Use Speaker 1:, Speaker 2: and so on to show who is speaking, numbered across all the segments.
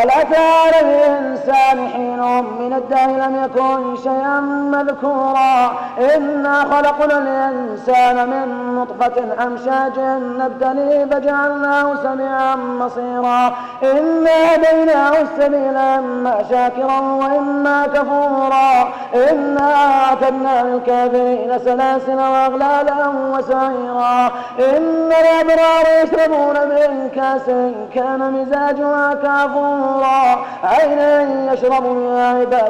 Speaker 1: Hello, الدهر لم يكن شيئا مذكورا. إنا خلقنا الإنسان من نطفة أمشاج نبتلي فجعلناه سميعا بصيرا. إنا هديناه السبيل إما شاكرا وإما كفورا. إنا أعتدنا للكافرين سلاسل وأغلالا وسعيرا. إن الأبرار يشربون من كاس كان مزاجها كافورا. عينا يشرب بها عباد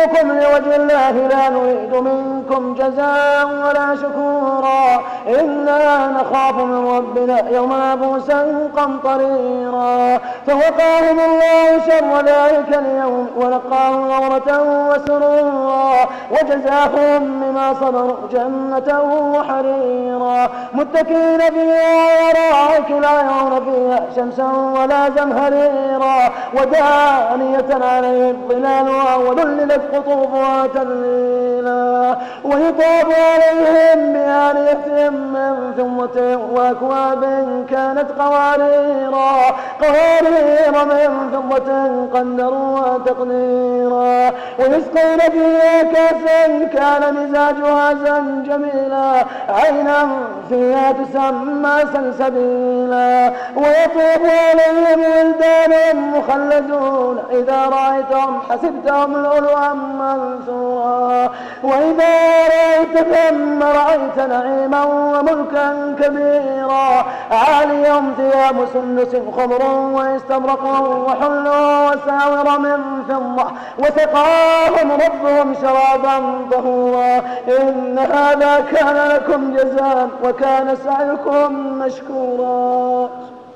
Speaker 1: نطعمكم لوجه الله لا نريد منكم جزاء ولا شكورا. إنا نخاف من ربنا يوما عبوسا قمطريرا فوقاهم الله شر ذلك اليوم ولقاهم غورة وسرورا. وجزاهم بما صبروا جنة وحريرا. متكئين فيها ورائك لا يرون فيها شمسا ولا زمهريرا. ودانية عليهم ظلالها وذللت قطوفها تذليلا ويطاف عليهم بآنية من ثمة وأكواب كانت قواريرا قوارير من فضة قدروها تقديرا ويسقين فيها كأسا كان مزاجها زنجبيلا عينا فيها تسمى سلسبيلا. ويطوف عليهم مخلدون إذا رأيتهم حسبتهم لؤلؤا منثورا. وإذا رأيت ثم رأيت نعيما وملكا كبيرا. عاليهم ثياب سندس خضر واستبرق وحلوا وساور من فضة. وسقاهم ربهم شرابا طهورا. إن هذا كان لكم جزاء وكان سعيكم مشكورا.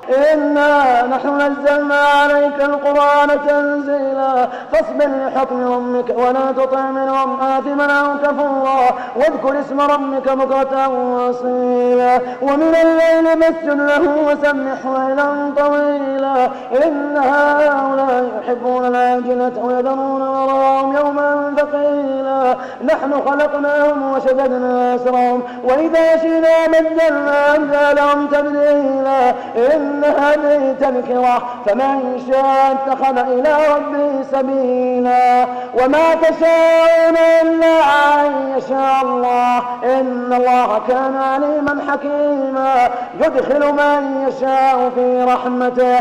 Speaker 1: إنا نحن نزلنا عليك القرآن تنزيلا. فاصبر لحكم ربك ولا تطع منهم آثما أو كفورا. واذكر اسم ربك بكرة وأصيلا. ومن الليل فاسجد له وسبح ليلا طويلا. إن هؤلاء يحبون العاجلة ويذرون وراءهم يوما ثقيلا نحن خلقناهم وشددنا أسرهم وإذا شئنا بدلنا أمثالهم تبديلا. إن هذه تذكرة فمن شاء اتخذ إلى ربه سبيلا. وما تشاءون إلا أن يشاء الله. إن الله كان عليما حكيما. يدخل من يشاء في رحمته.